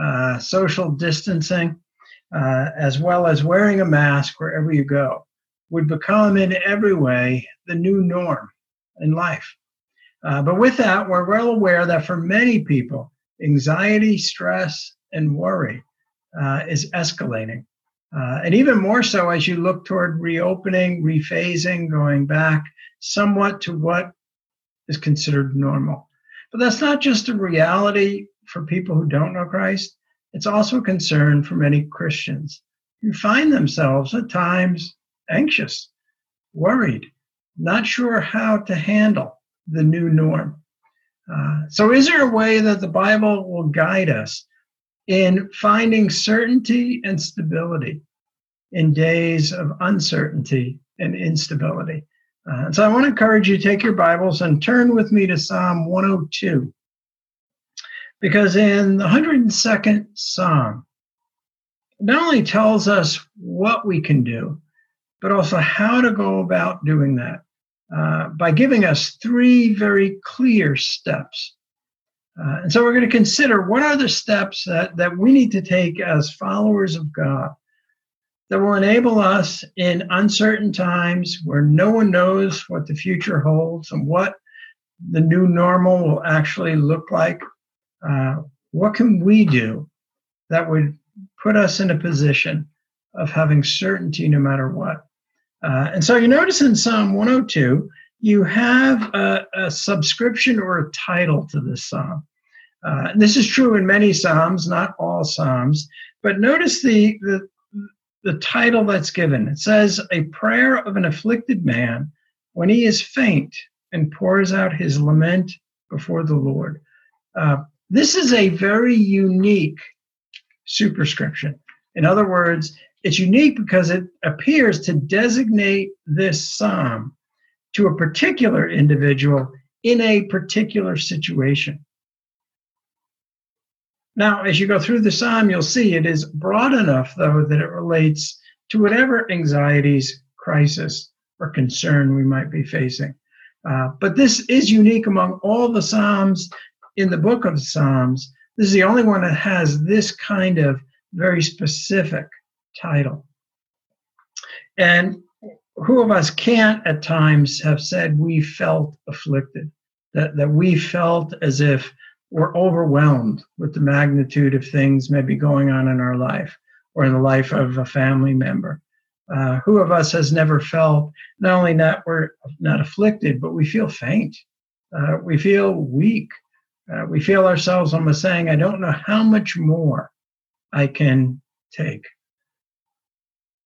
uh, social distancing, uh, as well as wearing a mask wherever you go, would become in every way the new norm in life. Uh, but with that, we're well aware that for many people, anxiety, stress, and worry uh, is escalating. Uh, and even more so as you look toward reopening, rephasing, going back somewhat to what is considered normal. But that's not just a reality for people who don't know Christ, it's also a concern for many Christians who find themselves at times anxious, worried, not sure how to handle the new norm. Uh, so, is there a way that the Bible will guide us in finding certainty and stability in days of uncertainty and instability? Uh, so, I want to encourage you to take your Bibles and turn with me to Psalm 102. Because in the 102nd Psalm, not only tells us what we can do, but also how to go about doing that uh, by giving us three very clear steps. Uh, and so we're going to consider what are the steps that, that we need to take as followers of God that will enable us in uncertain times where no one knows what the future holds and what the new normal will actually look like uh, what can we do that would put us in a position of having certainty no matter what? Uh, and so you notice in Psalm 102, you have a, a subscription or a title to this psalm. Uh, this is true in many psalms, not all psalms, but notice the, the, the title that's given. It says, A prayer of an afflicted man when he is faint and pours out his lament before the Lord. Uh, this is a very unique superscription. In other words, it's unique because it appears to designate this psalm to a particular individual in a particular situation. Now, as you go through the psalm, you'll see it is broad enough, though, that it relates to whatever anxieties, crisis, or concern we might be facing. Uh, but this is unique among all the psalms in the book of Psalms, this is the only one that has this kind of very specific title. And who of us can't at times have said we felt afflicted, that, that we felt as if we're overwhelmed with the magnitude of things maybe going on in our life or in the life of a family member? Uh, who of us has never felt not only that we're not afflicted, but we feel faint, uh, we feel weak, uh, we feel ourselves almost saying, I don't know how much more I can take.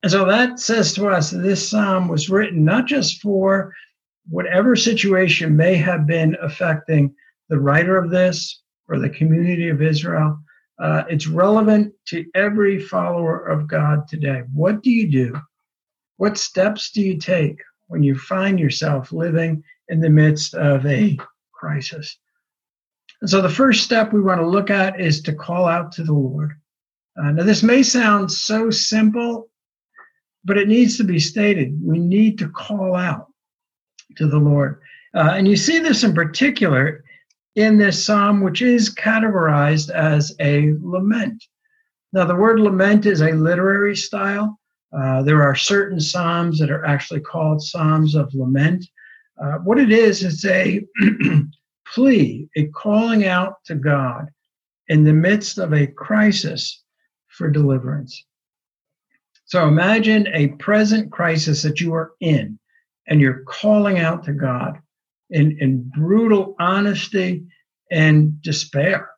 And so that says to us this psalm was written not just for whatever situation may have been affecting the writer of this or the community of Israel. Uh, it's relevant to every follower of God today. What do you do? What steps do you take when you find yourself living in the midst of a crisis? And so the first step we want to look at is to call out to the Lord. Uh, now, this may sound so simple, but it needs to be stated. We need to call out to the Lord. Uh, and you see this in particular in this psalm, which is categorized as a lament. Now, the word lament is a literary style. Uh, there are certain psalms that are actually called psalms of lament. Uh, what it is, it's a plea, a calling out to God in the midst of a crisis for deliverance. So imagine a present crisis that you are in, and you're calling out to God in, in brutal honesty and despair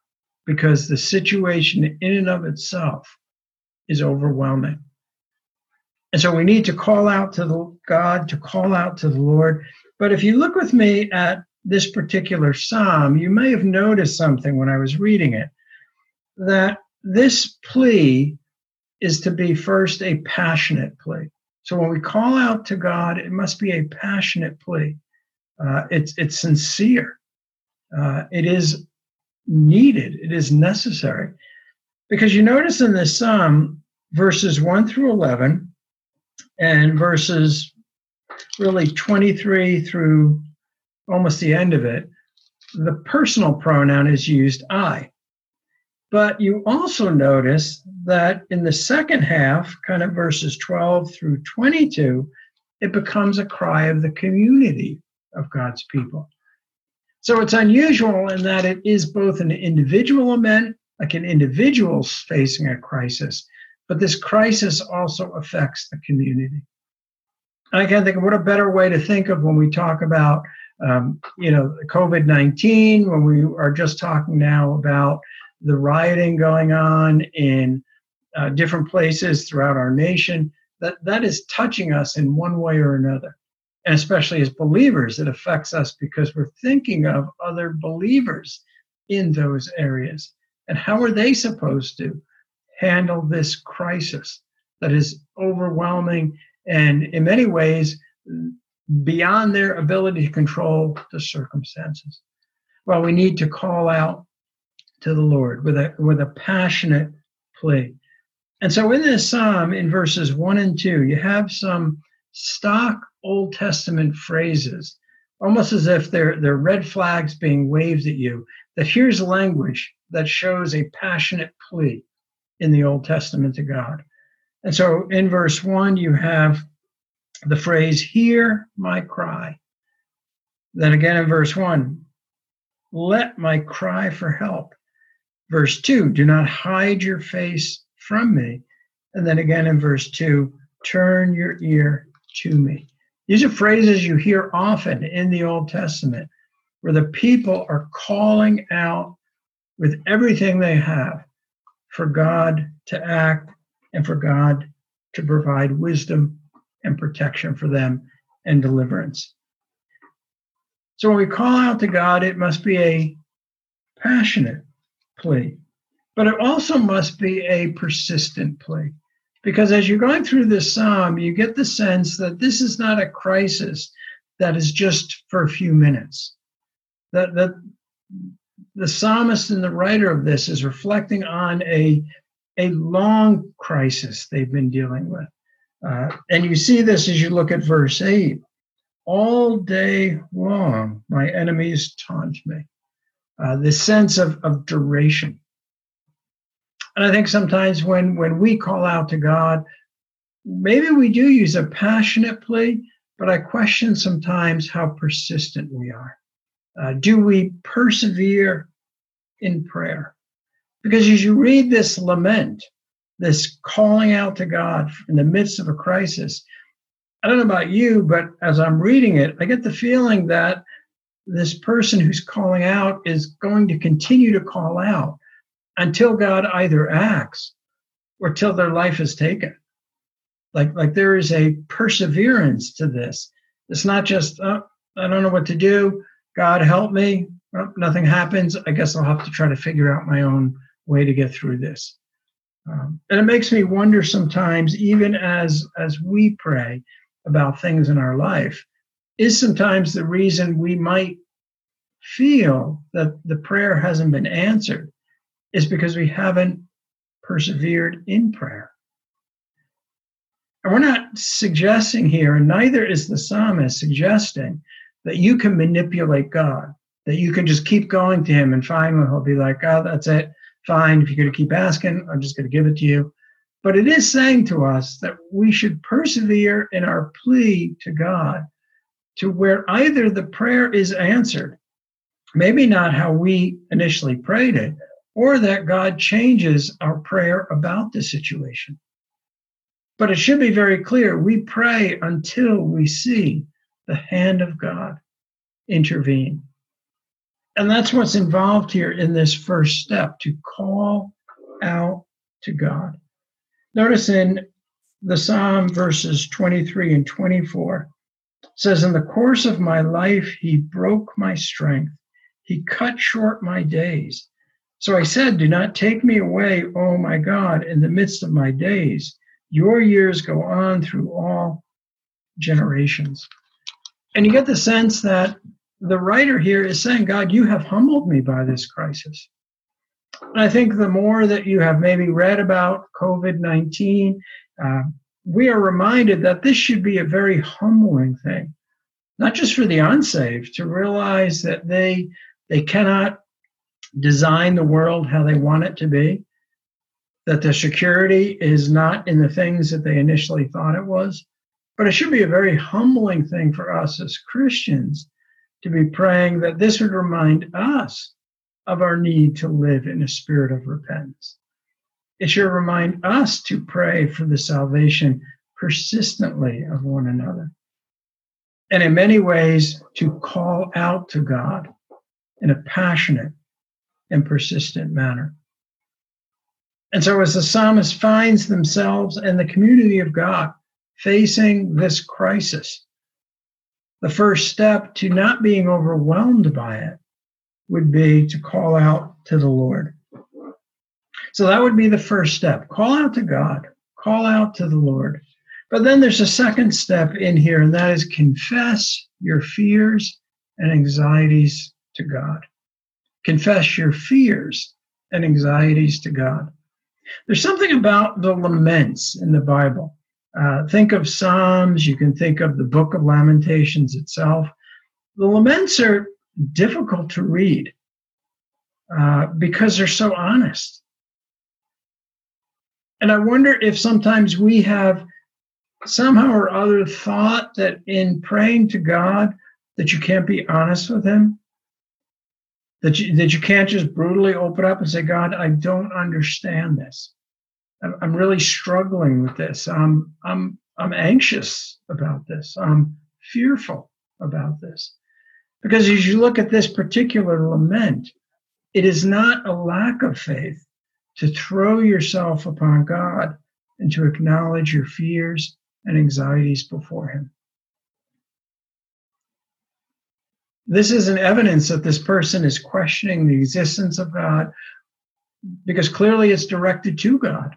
because the situation in and of itself is overwhelming. And so we need to call out to the God, to call out to the Lord. But if you look with me at this particular psalm, you may have noticed something when I was reading it. that this plea is to be first a passionate plea. So when we call out to God, it must be a passionate plea. Uh, it's it's sincere. Uh, it is needed. It is necessary, because you notice in this psalm, verses one through eleven, and verses really twenty three through almost the end of it, the personal pronoun is used I. But you also notice that in the second half, kind of verses 12 through 22, it becomes a cry of the community of God's people. So it's unusual in that it is both an individual lament, like an individual facing a crisis, but this crisis also affects the community. I can't think of what a better way to think of when we talk about, um, you know, COVID 19, when we are just talking now about the rioting going on in uh, different places throughout our nation, that, that is touching us in one way or another. And especially as believers, it affects us because we're thinking of other believers in those areas. And how are they supposed to handle this crisis that is overwhelming and, in many ways, beyond their ability to control the circumstances? Well, we need to call out to the Lord with a with a passionate plea. And so in this psalm, in verses one and two, you have some stock Old Testament phrases, almost as if they're they're red flags being waved at you. That here's language that shows a passionate plea in the Old Testament to God. And so in verse one, you have the phrase, hear my cry. Then again in verse one, let my cry for help. Verse 2, do not hide your face from me. And then again in verse 2, turn your ear to me. These are phrases you hear often in the Old Testament where the people are calling out with everything they have for God to act and for God to provide wisdom and protection for them and deliverance. So when we call out to God, it must be a passionate plea. But it also must be a persistent plea. Because as you're going through this psalm, you get the sense that this is not a crisis that is just for a few minutes. That, that the psalmist and the writer of this is reflecting on a, a long crisis they've been dealing with. Uh, and you see this as you look at verse 8. All day long, my enemies taunt me uh, this sense of, of duration. And I think sometimes when, when we call out to God, maybe we do use a passionate plea, but I question sometimes how persistent we are. Uh, do we persevere in prayer? Because as you read this lament, this calling out to God in the midst of a crisis, I don't know about you, but as I'm reading it, I get the feeling that this person who's calling out is going to continue to call out until God either acts or till their life is taken. Like, like there is a perseverance to this. It's not just, oh, I don't know what to do. God help me. Oh, nothing happens. I guess I'll have to try to figure out my own way to get through this. Um, and it makes me wonder sometimes, even as as we pray about things in our life, is sometimes the reason we might feel that the prayer hasn't been answered is because we haven't persevered in prayer. And we're not suggesting here, and neither is the psalmist suggesting that you can manipulate God, that you can just keep going to him and finally he'll be like, oh, that's it. Fine. If you're going to keep asking, I'm just going to give it to you. But it is saying to us that we should persevere in our plea to God to where either the prayer is answered, maybe not how we initially prayed it, or that God changes our prayer about the situation. But it should be very clear we pray until we see the hand of God intervene. And that's what's involved here in this first step to call out to God. Notice in the Psalm verses 23 and 24, says, In the course of my life, he broke my strength. He cut short my days. So I said, Do not take me away, O my God, in the midst of my days. Your years go on through all generations. And you get the sense that the writer here is saying, God, you have humbled me by this crisis. I think the more that you have maybe read about COVID 19, uh, we are reminded that this should be a very humbling thing, not just for the unsaved, to realize that they, they cannot design the world how they want it to be, that the security is not in the things that they initially thought it was. But it should be a very humbling thing for us as Christians to be praying that this would remind us of our need to live in a spirit of repentance. It should remind us to pray for the salvation persistently of one another. And in many ways, to call out to God in a passionate and persistent manner. And so, as the psalmist finds themselves and the community of God facing this crisis, the first step to not being overwhelmed by it would be to call out to the Lord. So that would be the first step. Call out to God, call out to the Lord. But then there's a second step in here, and that is confess your fears and anxieties to God. Confess your fears and anxieties to God. There's something about the laments in the Bible. Uh, think of Psalms, you can think of the book of Lamentations itself. The laments are difficult to read uh, because they're so honest. And I wonder if sometimes we have somehow or other thought that in praying to God that you can't be honest with him that you, that you can't just brutally open up and say, God, I don't understand this. I'm, really struggling with this. I'm, I'm, I'm anxious about this. I'm fearful about this. Because as you look at this particular lament, it is not a lack of faith to throw yourself upon God and to acknowledge your fears and anxieties before Him. This is an evidence that this person is questioning the existence of God because clearly it's directed to God.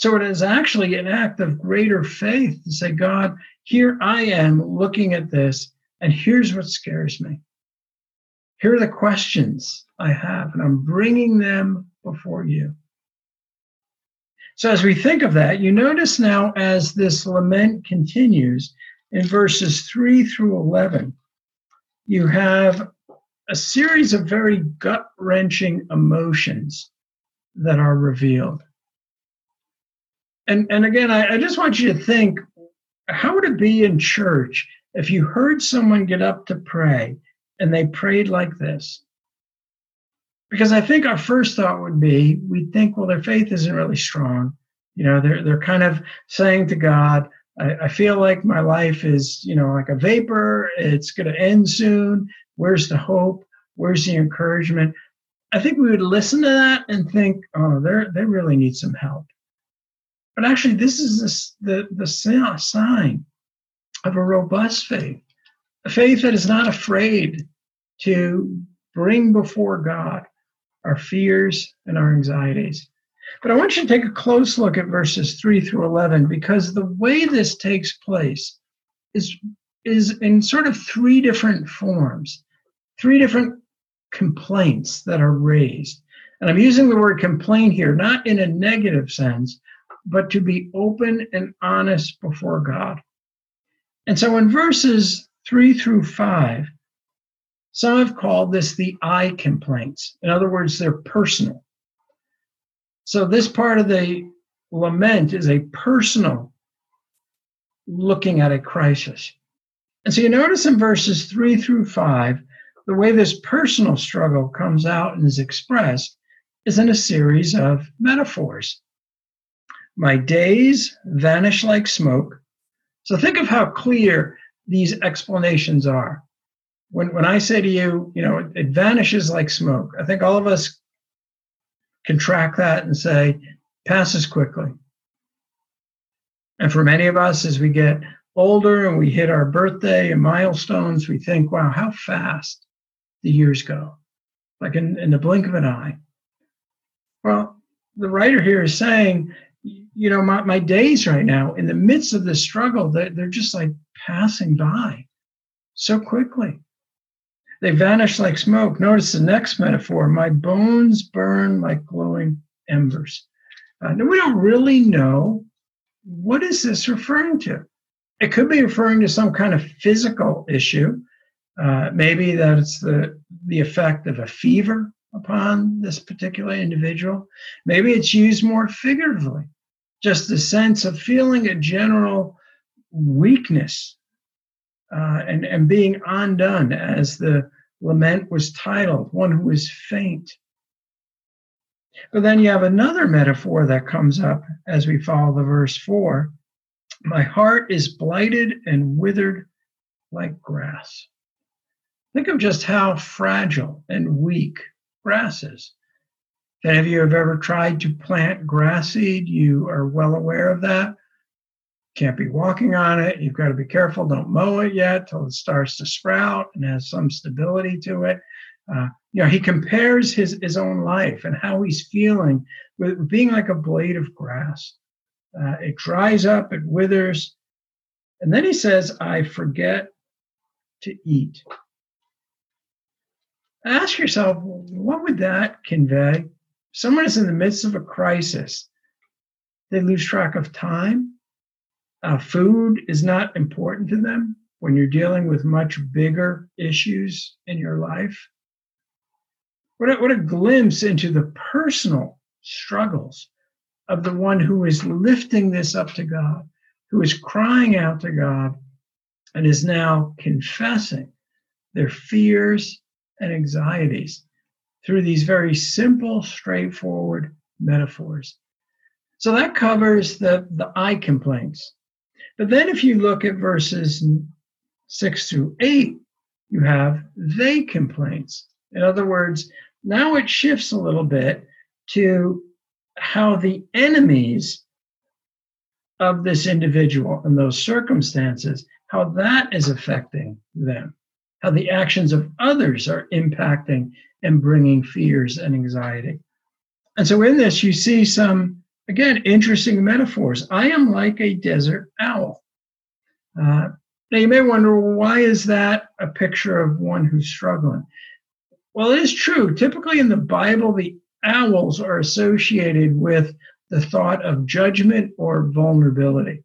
So it is actually an act of greater faith to say, God, here I am looking at this, and here's what scares me. Here are the questions I have, and I'm bringing them before you. So as we think of that, you notice now as this lament continues in verses 3 through 11, you have a series of very gut wrenching emotions that are revealed. And, and again, I, I just want you to think how would it be in church if you heard someone get up to pray and they prayed like this? Because I think our first thought would be we'd think, well, their faith isn't really strong. You know, they're, they're kind of saying to God, I, I feel like my life is, you know, like a vapor. It's going to end soon. Where's the hope? Where's the encouragement? I think we would listen to that and think, oh, they they really need some help. But actually, this is the the sign of a robust faith, a faith that is not afraid to bring before God our fears and our anxieties. But I want you to take a close look at verses 3 through 11 because the way this takes place is, is in sort of three different forms, three different complaints that are raised. And I'm using the word complaint here, not in a negative sense, but to be open and honest before God. And so in verses 3 through 5, some have called this the I complaints. In other words, they're personal. So this part of the lament is a personal looking at a crisis. And so you notice in verses three through five, the way this personal struggle comes out and is expressed is in a series of metaphors. My days vanish like smoke. So think of how clear these explanations are. When, when I say to you, you know, it, it vanishes like smoke, I think all of us can track that and say, passes quickly. And for many of us, as we get older and we hit our birthday and milestones, we think, wow, how fast the years go, like in, in the blink of an eye. Well, the writer here is saying, you know, my, my days right now, in the midst of this struggle, they're, they're just like passing by so quickly. They vanish like smoke. Notice the next metaphor my bones burn like glowing embers. Uh, now, we don't really know what is this referring to. It could be referring to some kind of physical issue. Uh, maybe that it's the, the effect of a fever upon this particular individual. Maybe it's used more figuratively, just the sense of feeling a general weakness uh, and, and being undone, as the lament was titled, one who is faint. But then you have another metaphor that comes up as we follow the verse 4 My heart is blighted and withered like grass. Think of just how fragile and weak grass is. If any of you have ever tried to plant grass seed, you are well aware of that. Can't be walking on it. You've got to be careful. Don't mow it yet till it starts to sprout and has some stability to it. Uh, you know, he compares his, his own life and how he's feeling with being like a blade of grass. Uh, it dries up, it withers. And then he says, I forget to eat. Ask yourself, what would that convey? Someone is in the midst of a crisis. They lose track of time. Uh, food is not important to them when you're dealing with much bigger issues in your life. What a, what a glimpse into the personal struggles of the one who is lifting this up to God, who is crying out to God, and is now confessing their fears and anxieties through these very simple, straightforward metaphors. So that covers the, the I complaints. But then if you look at verses six through eight, you have they complaints. In other words, now it shifts a little bit to how the enemies of this individual and those circumstances, how that is affecting them how the actions of others are impacting and bringing fears and anxiety. And so in this, you see some, again, interesting metaphors. I am like a desert owl. Uh, now you may wonder, why is that a picture of one who's struggling? Well, it is true. Typically in the Bible, the owls are associated with the thought of judgment or vulnerability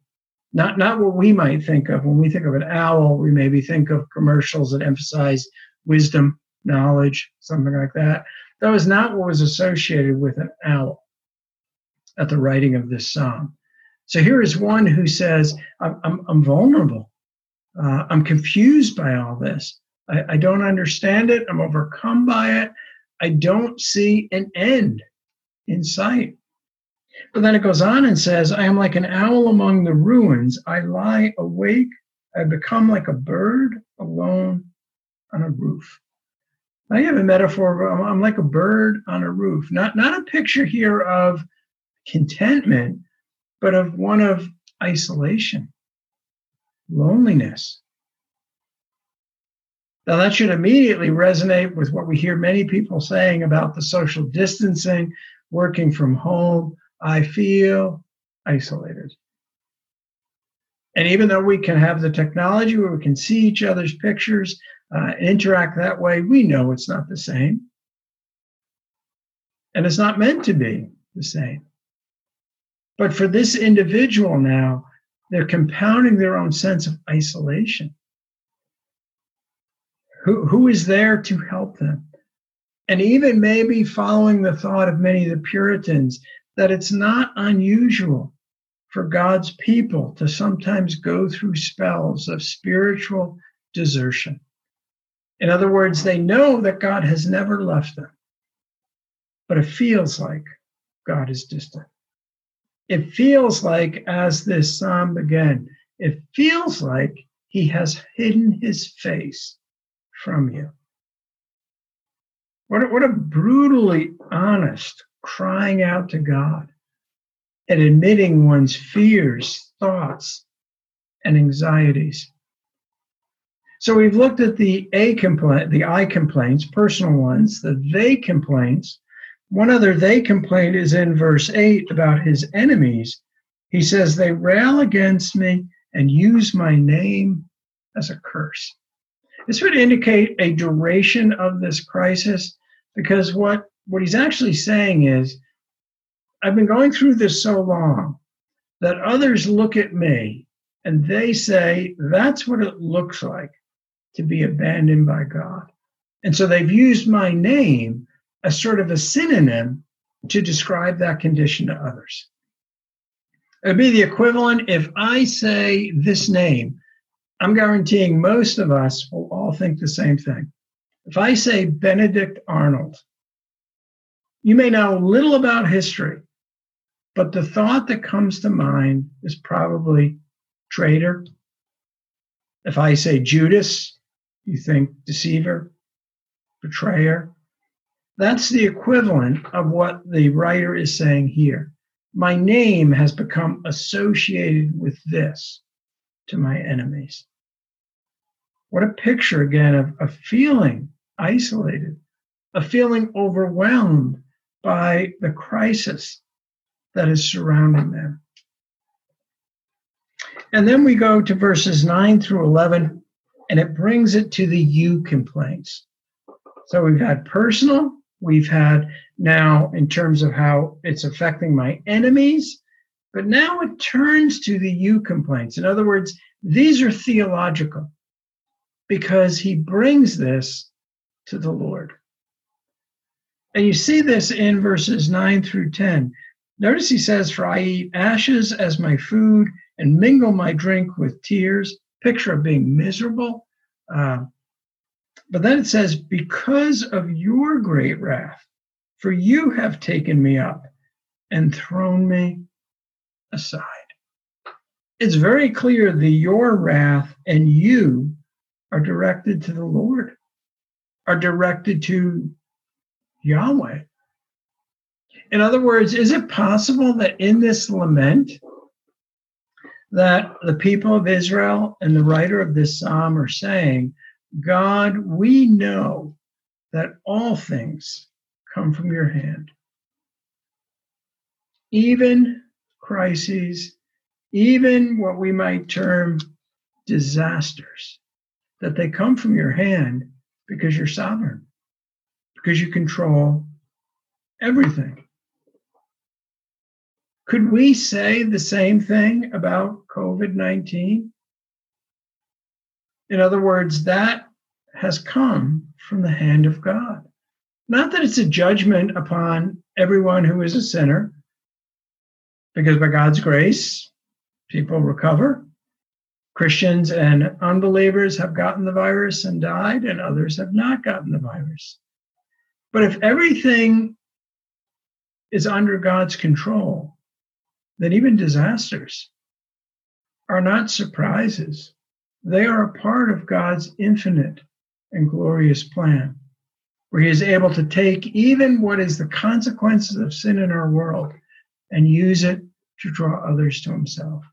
not not what we might think of when we think of an owl we maybe think of commercials that emphasize wisdom knowledge something like that. That was not what was associated with an owl at the writing of this psalm so here is one who says i'm, I'm, I'm vulnerable. Uh, i'm confused by all this. I, I don't understand it. I'm overcome by it. I don't see an end in sight. But then it goes on and says, I am like an owl among the ruins. I lie awake. I become like a bird alone on a roof. I have a metaphor. I'm like a bird on a roof. Not, not a picture here of contentment, but of one of isolation, loneliness. Now, that should immediately resonate with what we hear many people saying about the social distancing, working from home, I feel isolated. And even though we can have the technology where we can see each other's pictures uh, interact that way, we know it's not the same. And it's not meant to be the same. But for this individual now, they're compounding their own sense of isolation. Who, who is there to help them? And even maybe following the thought of many of the Puritans that it's not unusual for God's people to sometimes go through spells of spiritual desertion. In other words, they know that God has never left them, but it feels like God is distant. It feels like, as this psalm began, it feels like he has hidden his face from you. What a, what a brutally honest crying out to God and admitting one's fears, thoughts, and anxieties. So we've looked at the A complaint, the I complaints, personal ones, the they complaints, One other they complaint is in verse 8 about his enemies. He says, They rail against me and use my name as a curse. This would indicate a duration of this crisis because what, what he's actually saying is, I've been going through this so long that others look at me and they say, that's what it looks like to be abandoned by God. And so they've used my name as sort of a synonym to describe that condition to others. It'd be the equivalent if I say this name, I'm guaranteeing most of us will all think the same thing. If I say Benedict Arnold, you may know little about history, but the thought that comes to mind is probably traitor. If I say Judas, you think deceiver, betrayer. That's the equivalent of what the writer is saying here. My name has become associated with this to my enemies. What a picture again of, of feeling isolated, a feeling overwhelmed by the crisis that is surrounding them. And then we go to verses 9 through 11, and it brings it to the you complaints. So we've had personal, we've had now in terms of how it's affecting my enemies, but now it turns to the you complaints. In other words, these are theological because he brings this to the Lord. And you see this in verses 9 through 10. Notice he says, For I eat ashes as my food and mingle my drink with tears. Picture of being miserable. Uh, but then it says, Because of your great wrath, for you have taken me up and thrown me aside. It's very clear that your wrath and you are directed to the Lord, are directed to Yahweh. In other words, is it possible that in this lament, that the people of Israel and the writer of this psalm are saying, God, we know that all things come from your hand. Even crises, even what we might term disasters, that they come from your hand because you're sovereign, because you control everything. Could we say the same thing about COVID 19? In other words, that has come from the hand of God. Not that it's a judgment upon everyone who is a sinner, because by God's grace, people recover. Christians and unbelievers have gotten the virus and died, and others have not gotten the virus. But if everything is under God's control, then even disasters are not surprises. They are a part of God's infinite and glorious plan, where He is able to take even what is the consequences of sin in our world and use it to draw others to Himself.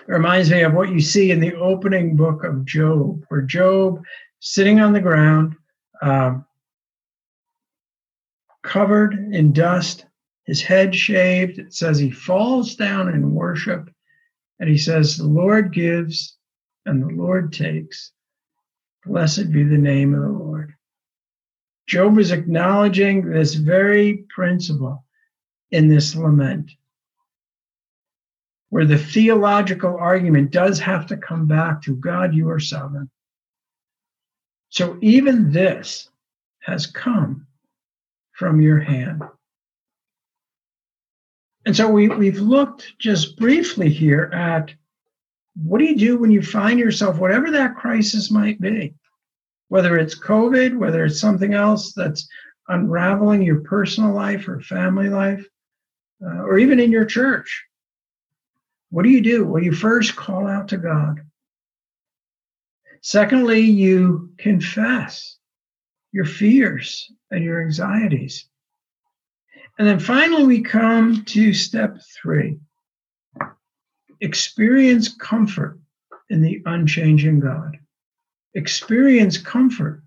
It reminds me of what you see in the opening book of Job, where Job, sitting on the ground, um, covered in dust, his head shaved. It says he falls down in worship and he says, The Lord gives and the Lord takes. Blessed be the name of the Lord. Job is acknowledging this very principle in this lament, where the theological argument does have to come back to God, you are sovereign. So even this has come from your hand. And so we, we've looked just briefly here at what do you do when you find yourself, whatever that crisis might be, whether it's COVID, whether it's something else that's unraveling your personal life or family life, uh, or even in your church. What do you do? Well, you first call out to God. Secondly, you confess your fears and your anxieties. And then finally, we come to step three experience comfort in the unchanging God. Experience comfort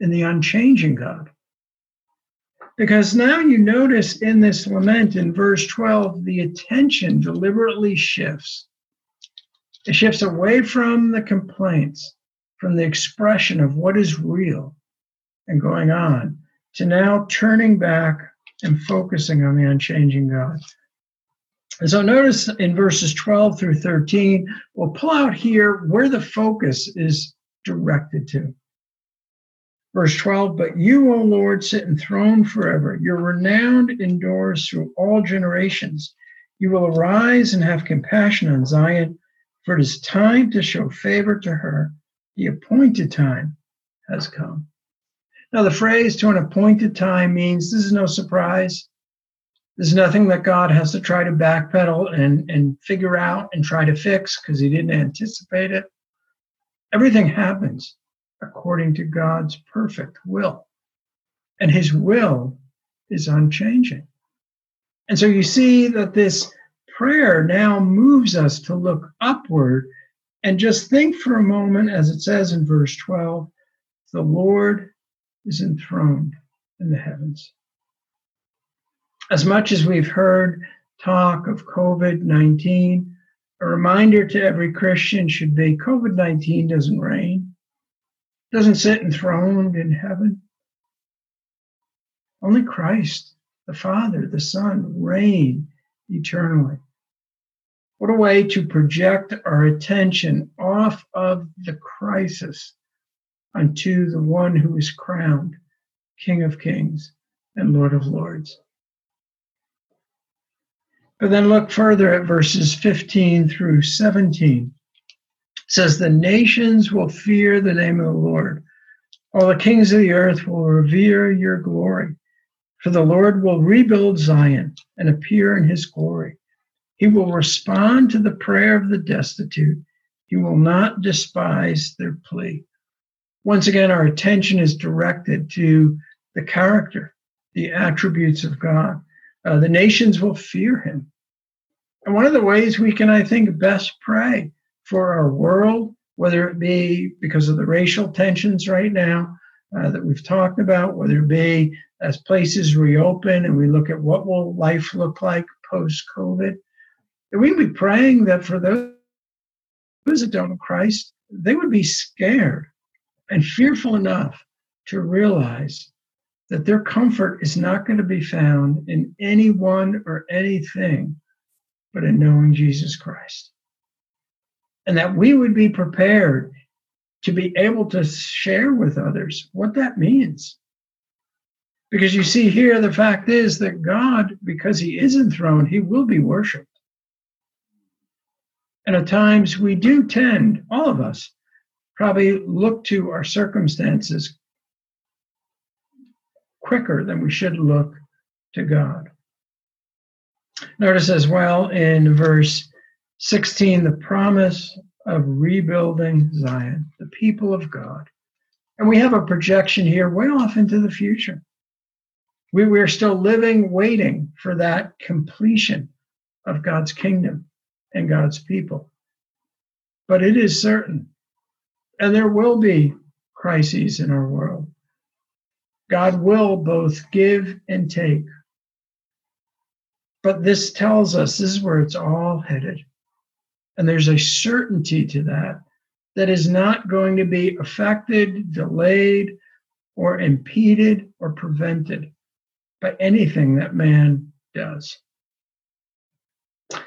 in the unchanging God. Because now you notice in this lament in verse 12, the attention deliberately shifts. It shifts away from the complaints, from the expression of what is real and going on, to now turning back and focusing on the unchanging God. And so notice in verses 12 through 13, we'll pull out here where the focus is directed to. Verse 12, but you, O Lord, sit enthroned forever. Your renowned endures through all generations. You will arise and have compassion on Zion, for it is time to show favor to her. The appointed time has come. Now, the phrase to an appointed time means this is no surprise. There's nothing that God has to try to backpedal and, and figure out and try to fix because he didn't anticipate it. Everything happens according to God's perfect will. And his will is unchanging. And so you see that this prayer now moves us to look upward and just think for a moment, as it says in verse 12, the Lord is enthroned in the heavens. As much as we've heard talk of COVID 19, a reminder to every Christian should be COVID 19 doesn't reign, doesn't sit enthroned in heaven. Only Christ, the Father, the Son, reign eternally. What a way to project our attention off of the crisis unto the one who is crowned King of Kings and Lord of Lords. But then look further at verses 15 through 17. It says, The nations will fear the name of the Lord. All the kings of the earth will revere your glory. For the Lord will rebuild Zion and appear in his glory. He will respond to the prayer of the destitute. He will not despise their plea. Once again, our attention is directed to the character, the attributes of God. Uh, the nations will fear him. And one of the ways we can, I think, best pray for our world, whether it be because of the racial tensions right now uh, that we've talked about, whether it be as places reopen and we look at what will life look like post COVID, that we be praying that for those that don't know Christ, they would be scared and fearful enough to realize that their comfort is not going to be found in anyone or anything but in knowing Jesus Christ. And that we would be prepared to be able to share with others what that means. Because you see here, the fact is that God, because He is enthroned, He will be worshiped. And at times we do tend, all of us, probably look to our circumstances quicker than we should look to God. Notice as well in verse 16 the promise of rebuilding Zion, the people of God. And we have a projection here way off into the future. We, we are still living, waiting for that completion of God's kingdom and God's people. But it is certain, and there will be crises in our world. God will both give and take but this tells us this is where it's all headed. And there's a certainty to that that is not going to be affected, delayed, or impeded or prevented by anything that man does.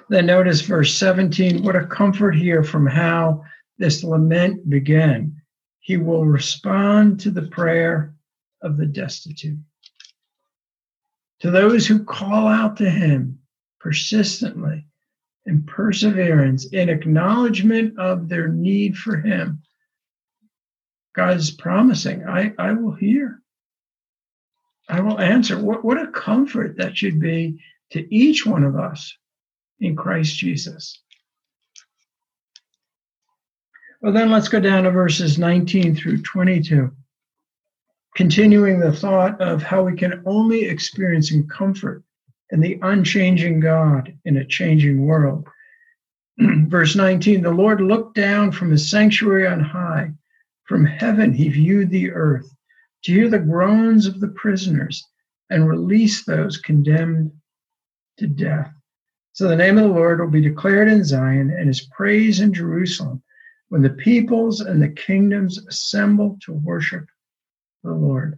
Then notice verse 17 what a comfort here from how this lament began. He will respond to the prayer of the destitute. To those who call out to him persistently and perseverance, in acknowledgement of their need for him, God is promising, I, I will hear. I will answer. What, what a comfort that should be to each one of us in Christ Jesus. Well, then let's go down to verses 19 through 22 continuing the thought of how we can only experience comfort in the unchanging God in a changing world. Verse 19 The Lord looked down from his sanctuary on high. From heaven he viewed the earth to hear the groans of the prisoners and release those condemned to death. So the name of the Lord will be declared in Zion and his praise in Jerusalem when the peoples and the kingdoms assemble to worship the Lord.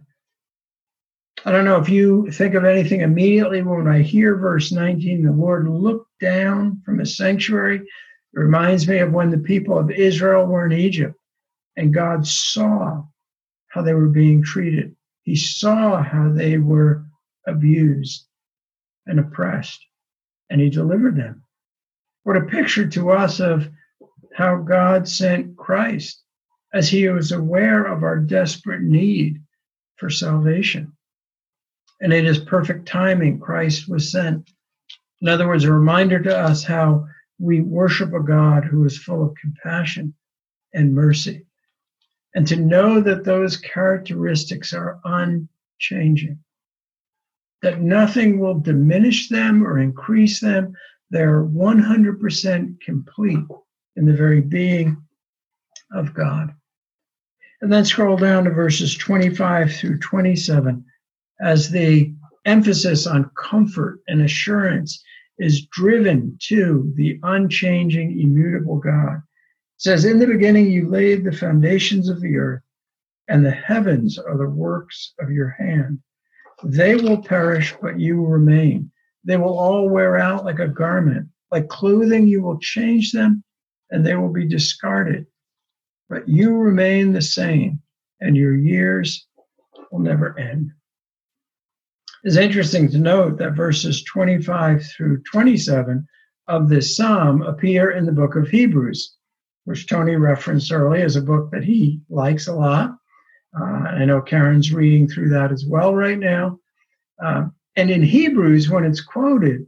I don't know if you think of anything immediately when I hear verse 19, the Lord looked down from his sanctuary. It reminds me of when the people of Israel were in Egypt and God saw how they were being treated. He saw how they were abused and oppressed, and he delivered them. What a picture to us of how God sent Christ as he was aware of our desperate need for salvation. And in his perfect timing, Christ was sent. In other words, a reminder to us how we worship a God who is full of compassion and mercy. And to know that those characteristics are unchanging, that nothing will diminish them or increase them. They're 100% complete in the very being of God. And then scroll down to verses 25 through 27 as the emphasis on comfort and assurance is driven to the unchanging, immutable God. It says, In the beginning, you laid the foundations of the earth, and the heavens are the works of your hand. They will perish, but you will remain. They will all wear out like a garment. Like clothing, you will change them, and they will be discarded. But you remain the same, and your years will never end. It's interesting to note that verses 25 through 27 of this psalm appear in the book of Hebrews, which Tony referenced earlier as a book that he likes a lot. Uh, I know Karen's reading through that as well right now. Uh, and in Hebrews, when it's quoted,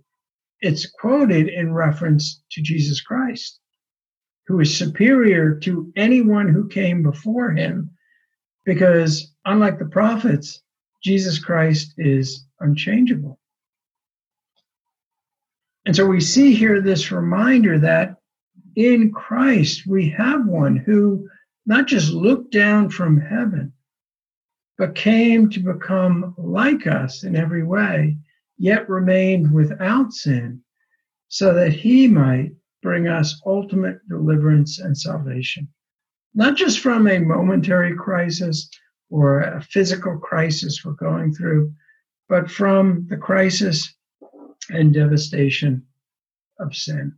it's quoted in reference to Jesus Christ, who is superior to anyone who came before him, because unlike the prophets, Jesus Christ is unchangeable. And so we see here this reminder that in Christ we have one who not just looked down from heaven, but came to become like us in every way, yet remained without sin, so that he might bring us ultimate deliverance and salvation. Not just from a momentary crisis or a physical crisis we're going through, but from the crisis and devastation of sin.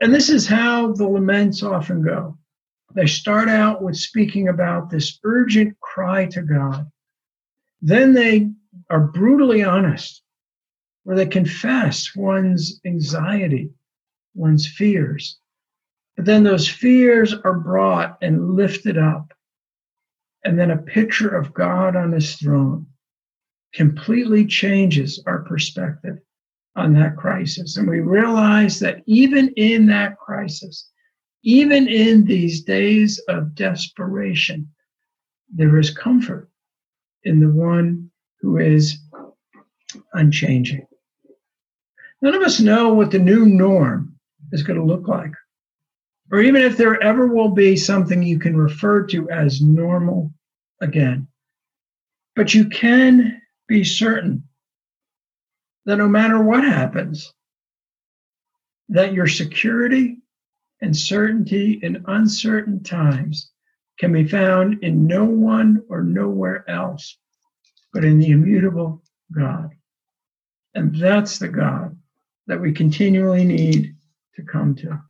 And this is how the laments often go. They start out with speaking about this urgent cry to God. Then they are brutally honest, where they confess one's anxiety, one's fears. But then those fears are brought and lifted up. And then a picture of God on his throne completely changes our perspective on that crisis. And we realize that even in that crisis, even in these days of desperation, there is comfort in the one who is unchanging. None of us know what the new norm is going to look like, or even if there ever will be something you can refer to as normal again. But you can be certain that no matter what happens, that your security and certainty in uncertain times can be found in no one or nowhere else but in the immutable God. And that's the God that we continually need to come to.